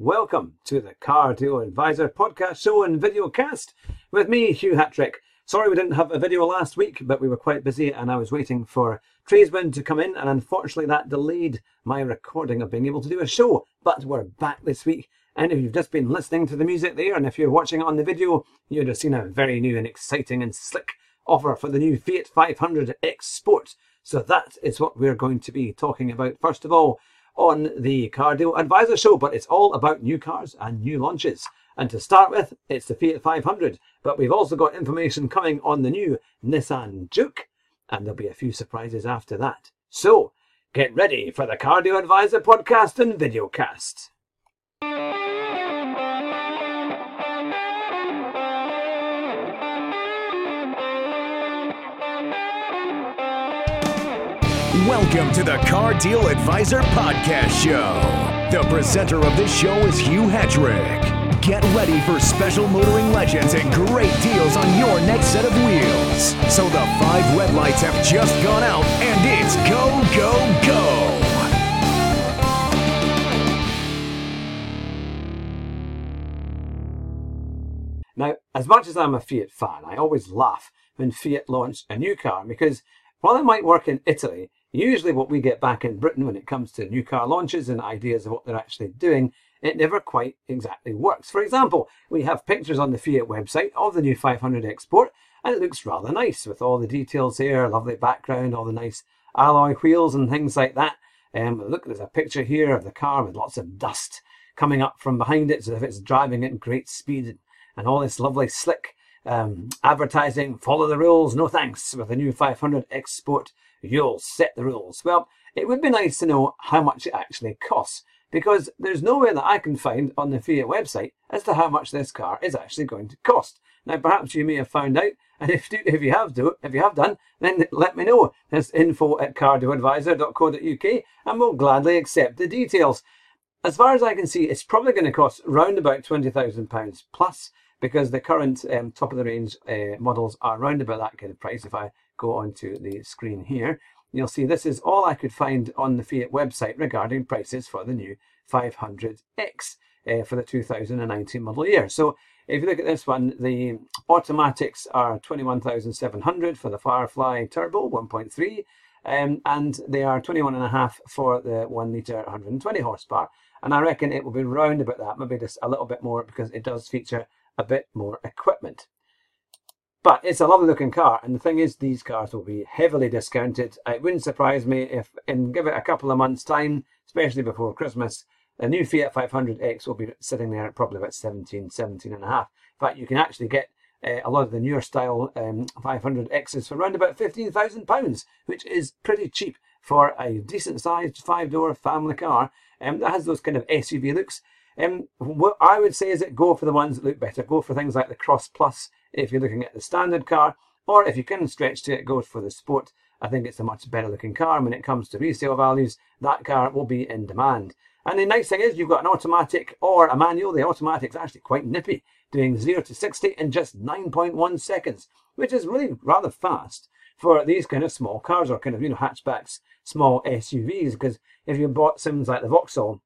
welcome to the Car Deal Advisor podcast show and video cast with me, Hugh Hatrick. Sorry we didn't have a video last week, but we were quite busy and I was waiting for Tradesman to come in, and unfortunately that delayed my recording of being able to do a show. But we're back this week, and if you've just been listening to the music there, and if you're watching it on the video, you'd have seen a very new and exciting and slick offer for the new Fiat 500 X Sport. So that is what we're going to be talking about first of all on the Car Deal Advisor Show, but it's all about new cars and new launches. And to start with, it's the Fiat 500, but we've also got information coming on the new Nissan Juke, and there'll be a few surprises after that. So, get ready for the Car Deal Advisor podcast and videocast. Welcome to the Car Deal Advisor Podcast Show. The presenter of this show is Hugh Hatrick. Get ready for special motoring legends and great deals on your next set of wheels. So the five red lights have just gone out and it's go, go, go. Now, as much as I'm a Fiat fan, I always laugh when Fiat launch a new car because while it might work in Italy, Usually what we get back in Britain when it comes to new car launches and ideas of what they're actually doing, it never quite exactly works. For example, we have pictures on the Fiat website of the new 500X Sport and it looks rather nice with all the details here, lovely background, all the nice alloy wheels and things like that. Um, look, there's a picture here of the car with lots of dust coming up from behind it as if it's driving at great speed and all this lovely slick um, advertising, follow the rules, no thanks, with the new 500X Sport You'll set the rules. Well, it would be nice to know how much it actually costs because there's nowhere that I can find on the Fiat website as to how much this car is actually going to cost. Now, perhaps you may have found out, and if, if you have do if you have done, then let me know. It's info at cardealadvisor.co.uk, and we'll gladly accept the details. As far as I can see, it's probably going to cost round about twenty thousand pounds plus, because the current um, top of the range uh, models are round about that kind of price. If I go onto the screen here, you'll see this is all I could find on the Fiat website regarding prices for the new 500X uh, for the 2019 model year. So if you look at this one, the automatics are 21,700 for the Firefly Turbo 1.3, um, and they are 21.5 for the 1 litre 120 horsepower. And I reckon it will be round about that, maybe just a little bit more because it does feature a bit more equipment. But it's a lovely looking car, and the thing is, these cars will be heavily discounted. It wouldn't surprise me if, in give it a couple of months' time, especially before Christmas, a new Fiat 500X will be sitting there at probably about 17, 17 and a half. In fact, you can actually get uh, a lot of the newer style um, 500Xs for around about £15,000, which is pretty cheap for a decent sized five door family car um, that has those kind of SUV looks. Um, what I would say is that go for the ones that look better. Go for things like the Cross Plus if you're looking at the standard car, or if you can stretch to it, go for the Sport. I think it's a much better looking car. And when it comes to resale values, that car will be in demand. And the nice thing is you've got an automatic or a manual. The automatic's actually quite nippy, doing 0 to 60 in just 9.1 seconds, which is really rather fast for these kind of small cars or kind of, you know, hatchbacks, small SUVs. Because if you bought something like the Vauxhall,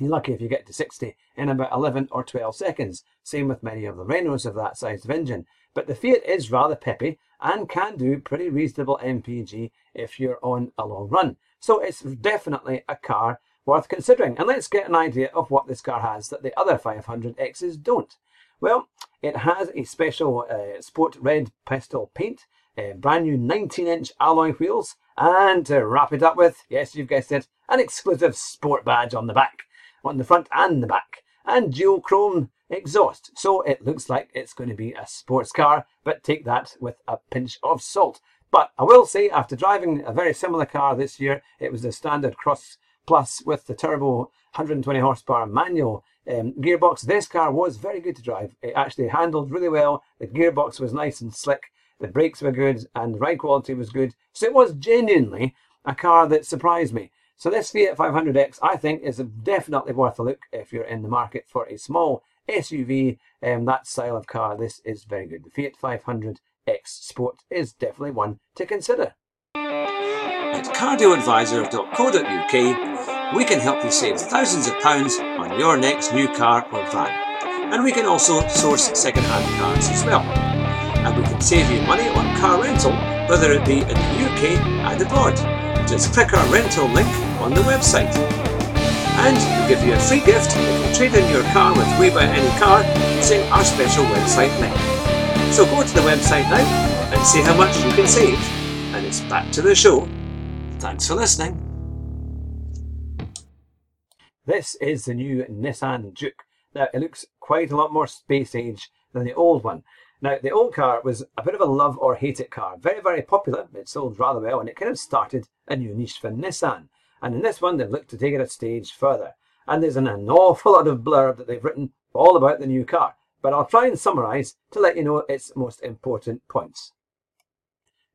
you're lucky if you get to 60 in about 11 or 12 seconds. Same with many of the Renaults of that size of engine. But the Fiat is rather peppy and can do pretty reasonable MPG if you're on a long run. So it's definitely a car worth considering. And let's get an idea of what this car has that the other 500Xs don't. Well, it has a special uh, sport red pistol paint, uh, brand new 19 inch alloy wheels, and to wrap it up with, yes, you've guessed it, an exclusive sport badge on the back on the front and the back, and dual chrome exhaust. So it looks like it's going to be a sports car, but take that with a pinch of salt. But I will say, after driving a very similar car this year, it was the standard Cross Plus with the turbo 120 horsepower manual um, gearbox. This car was very good to drive. It actually handled really well. The gearbox was nice and slick. The brakes were good and the ride quality was good. So it was genuinely a car that surprised me. So this Fiat 500X, I think, is definitely worth a look if you're in the market for a small SUV, um, that style of car. This is very good. The Fiat 500X Sport is definitely one to consider. At cardealadvisor.co.uk, we can help you save thousands of pounds on your next new car or van. And we can also source second-hand cars as well. And we can save you money on car rental, whether it be in the UK and abroad. Just click our rental link on the website. And we'll give you a free gift if you trade in your car with We Buy Any Car using our special website link. So go to the website now and see how much you can save. And it's back to the show. Thanks for listening. This is the new Nissan Juke. Now, it looks quite a lot more space age than the old one. Now, the old car was a bit of a love or hate it car. Very, very popular. It sold rather well and it kind of started a new niche for Nissan. And in this one, they've looked to take it a stage further. And there's an, an awful lot of blurb that they've written all about the new car. But I'll try and summarise to let you know its most important points.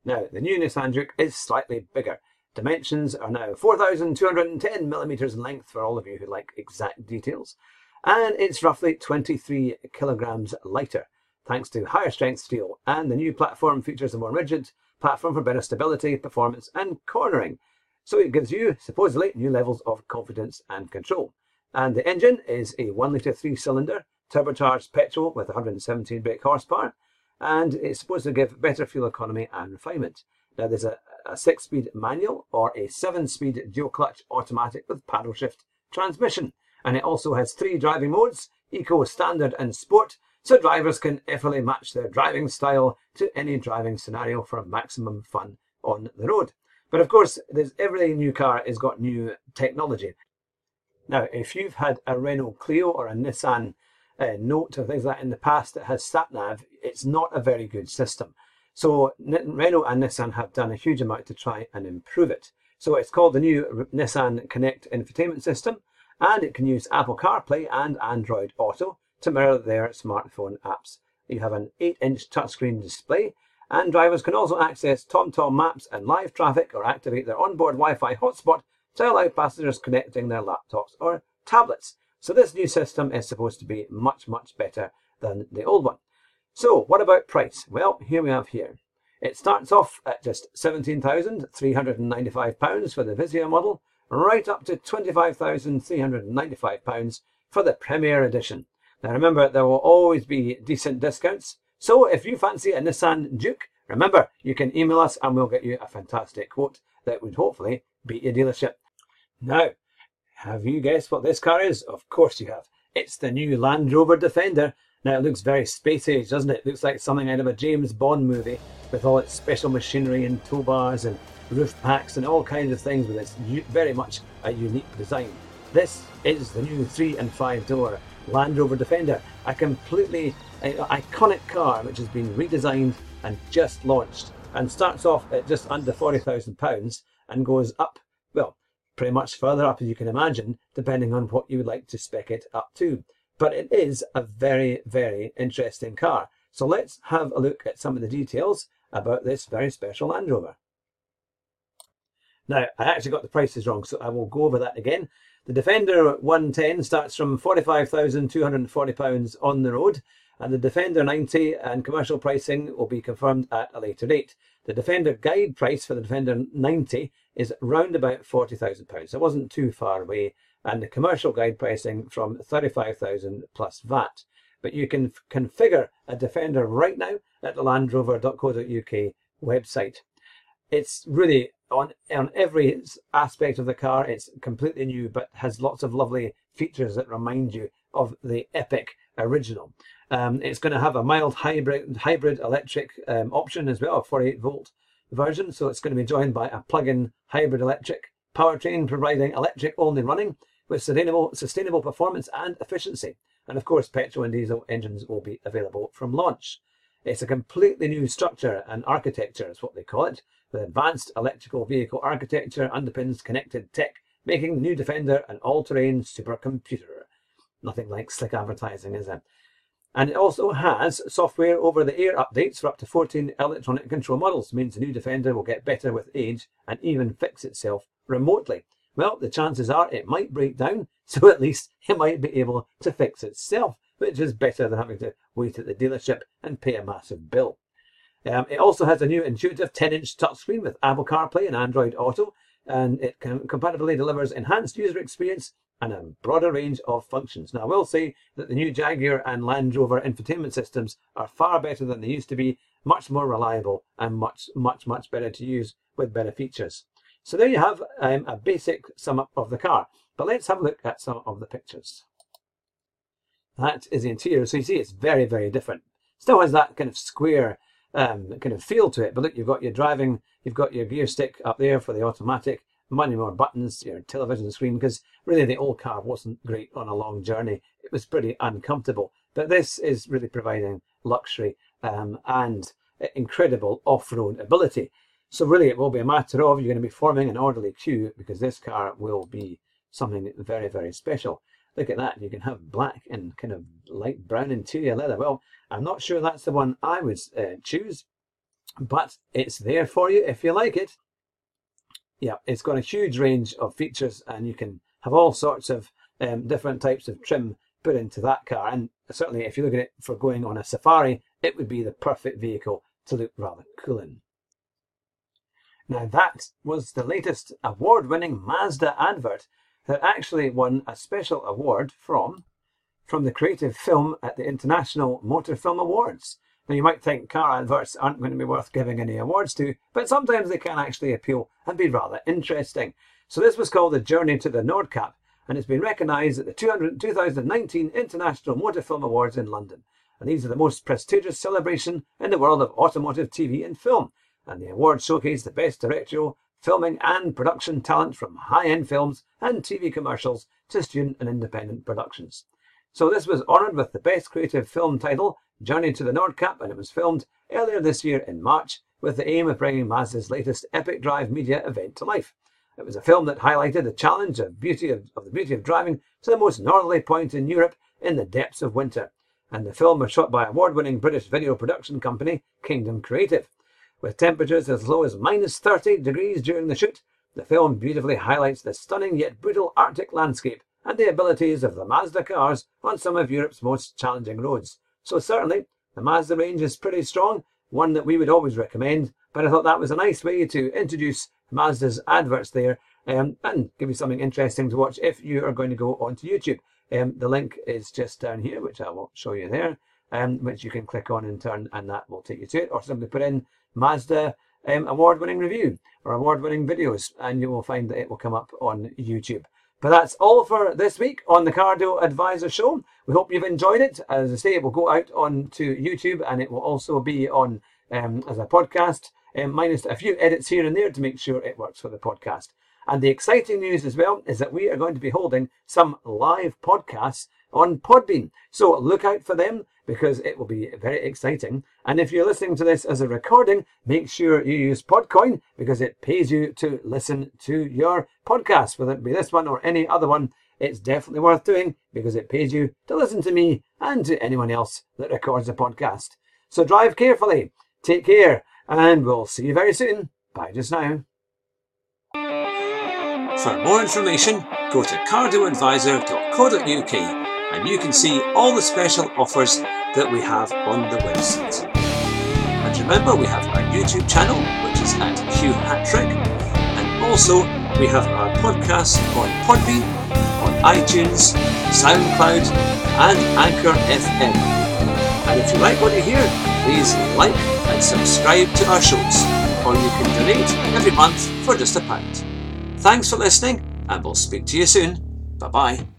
Now, the new Nissan Juke is slightly bigger. Dimensions are now 4,210 millimeters in length for all of you who like exact details, and it's roughly 23 kilograms lighter, thanks to higher strength steel. And the new platform features a more rigid platform for better stability, performance, and cornering. So it gives you, supposedly, new levels of confidence and control. And the engine is a 1 litre 3 cylinder turbocharged petrol with 117 brake horsepower, and it's supposed to give better fuel economy and refinement. Now there's a, a six speed manual or a seven speed dual clutch automatic with paddle shift transmission. And it also has three driving modes, Eco, Standard and Sport, so drivers can effortlessly match their driving style to any driving scenario for maximum fun on the road. But of course, there's every new car has got new technology. Now, if you've had a Renault Clio or a Nissan uh, Note or things like that in the past that has sat nav, it's not a very good system. So Renault and Nissan have done a huge amount to try and improve it. So it's called the new Nissan Connect infotainment system, and it can use Apple CarPlay and Android Auto to mirror their smartphone apps. You have an 8-inch touchscreen display, and drivers can also access TomTom maps and live traffic or activate their onboard Wi-Fi hotspot to allow passengers connecting their laptops or tablets. So this new system is supposed to be much, much better than the old one. So what about price? Well, here we have here. It starts off at just £17,395 for the Visia model, right up to £25,395 for the Premier Edition. Now remember, there will always be decent discounts. So if you fancy a Nissan Juke, remember, you can email us and we'll get you a fantastic quote that would hopefully beat your dealership. Now, have you guessed what this car is? Of course you have. It's the new Land Rover Defender now it looks very space age, doesn't it? It looks like something out of a James Bond movie with all its special machinery and tow bars and roof packs and all kinds of things with its very much a unique design. This is the new three and five door Land Rover Defender, a completely iconic car which has been redesigned and just launched and starts off at just under £40,000 and goes up, well, pretty much further up as you can imagine, depending on what you would like to spec it up to but it is a very, very interesting car. So let's have a look at some of the details about this very special Land Rover. Now, I actually got the prices wrong, so I will go over that again. The Defender 110 starts from £45,240 on the road, and the Defender 90 and commercial pricing will be confirmed at a later date. The Defender guide price for the Defender 90 is round about £40,000. So it wasn't too far away and the commercial guide pricing from 35,000 plus VAT. But you can configure a Defender right now at the landrover.co.uk website. It's really on, on every aspect of the car, it's completely new, but has lots of lovely features that remind you of the epic original. Um, it's going to have a mild hybrid hybrid electric um, option as well, a 48 volt version. So it's going to be joined by a plug-in hybrid electric powertrain, providing electric only running with sustainable, sustainable performance and efficiency. And of course, petrol and diesel engines will be available from launch. It's a completely new structure and architecture, is what they call it, with advanced electrical vehicle architecture underpins connected tech, making the new Defender an all-terrain supercomputer. Nothing like slick advertising, is it? And it also has software over-the-air updates for up to 14 electronic control models, means the new Defender will get better with age and even fix itself remotely. Well, the chances are it might break down, so at least it might be able to fix itself, which is better than having to wait at the dealership and pay a massive bill. Um, it also has a new intuitive 10-inch touchscreen with Apple CarPlay and Android Auto, and it com- compatibly delivers enhanced user experience and a broader range of functions. Now, I will say that the new Jaguar and Land Rover infotainment systems are far better than they used to be, much more reliable, and much, much, much better to use with better features. So there you have um, a basic sum up of the car. But let's have a look at some of the pictures. That is the interior. So you see it's very, very different. Still has that kind of square um, kind of feel to it. But look, you've got your driving, you've got your gear stick up there for the automatic, many more buttons, your television screen, because really the old car wasn't great on a long journey. It was pretty uncomfortable. But this is really providing luxury um, and incredible off-road ability. So really it will be a matter of you're going to be forming an orderly queue because this car will be something very, very special. Look at that. You can have black and kind of light brown interior leather. Well, I'm not sure that's the one I would uh, choose, but it's there for you if you like it. Yeah, it's got a huge range of features and you can have all sorts of um, different types of trim put into that car. And certainly if you look at it for going on a safari, it would be the perfect vehicle to look rather cool in. Now that was the latest award-winning Mazda advert that actually won a special award from from the creative film at the International Motor Film Awards. Now you might think car adverts aren't going to be worth giving any awards to, but sometimes they can actually appeal and be rather interesting. So this was called the Journey to the Nordkapp, and it's been recognised at the 2019 International Motor Film Awards in London. And these are the most prestigious celebration in the world of automotive TV and film. And the awards showcase the best directorial, filming and production talent from high-end films and TV commercials to student and independent productions. So this was honoured with the Best Creative Film title, Journey to the Nordkapp, and it was filmed earlier this year in March with the aim of bringing Mazda's latest Epic Drive media event to life. It was a film that highlighted the challenge of beauty of, of the beauty of driving to the most northerly point in Europe in the depths of winter. And the film was shot by award-winning British video production company Kingdom Creative. With temperatures as low as minus 30 degrees during the shoot, the film beautifully highlights the stunning yet brutal Arctic landscape and the abilities of the Mazda cars on some of Europe's most challenging roads. So certainly, the Mazda range is pretty strong, one that we would always recommend, but I thought that was a nice way to introduce Mazda's adverts there um, and give you something interesting to watch if you are going to go onto YouTube. Um, the link is just down here, which I will show you there, um, which you can click on in turn and that will take you to it, or simply put in Mazda um, award-winning review or award-winning videos, and you will find that it will come up on YouTube. But that's all for this week on the Car Deal Advisor Show. We hope you've enjoyed it. As I say, it will go out on to YouTube and it will also be on um, as a podcast, um, minus a few edits here and there to make sure it works for the podcast. And the exciting news as well is that we are going to be holding some live podcasts on Podbean. So look out for them because it will be very exciting. And if you're listening to this as a recording, make sure you use Podcoin because it pays you to listen to your podcast, whether it be this one or any other one. It's definitely worth doing because it pays you to listen to me and to anyone else that records a podcast. So drive carefully, take care, and we'll see you very soon. Bye just now. For more information, go to cardealadvisor.co.uk and you can see all the special offers that we have on the website. And remember, we have our YouTube channel, which is at Hugh Hatrick, and also we have our podcast on Podbean, on iTunes, SoundCloud, and Anchor FM. And if you like what you hear, please like and subscribe to our shows, or you can donate every month for just a pound. Thanks for listening, and we'll speak to you soon. Bye bye.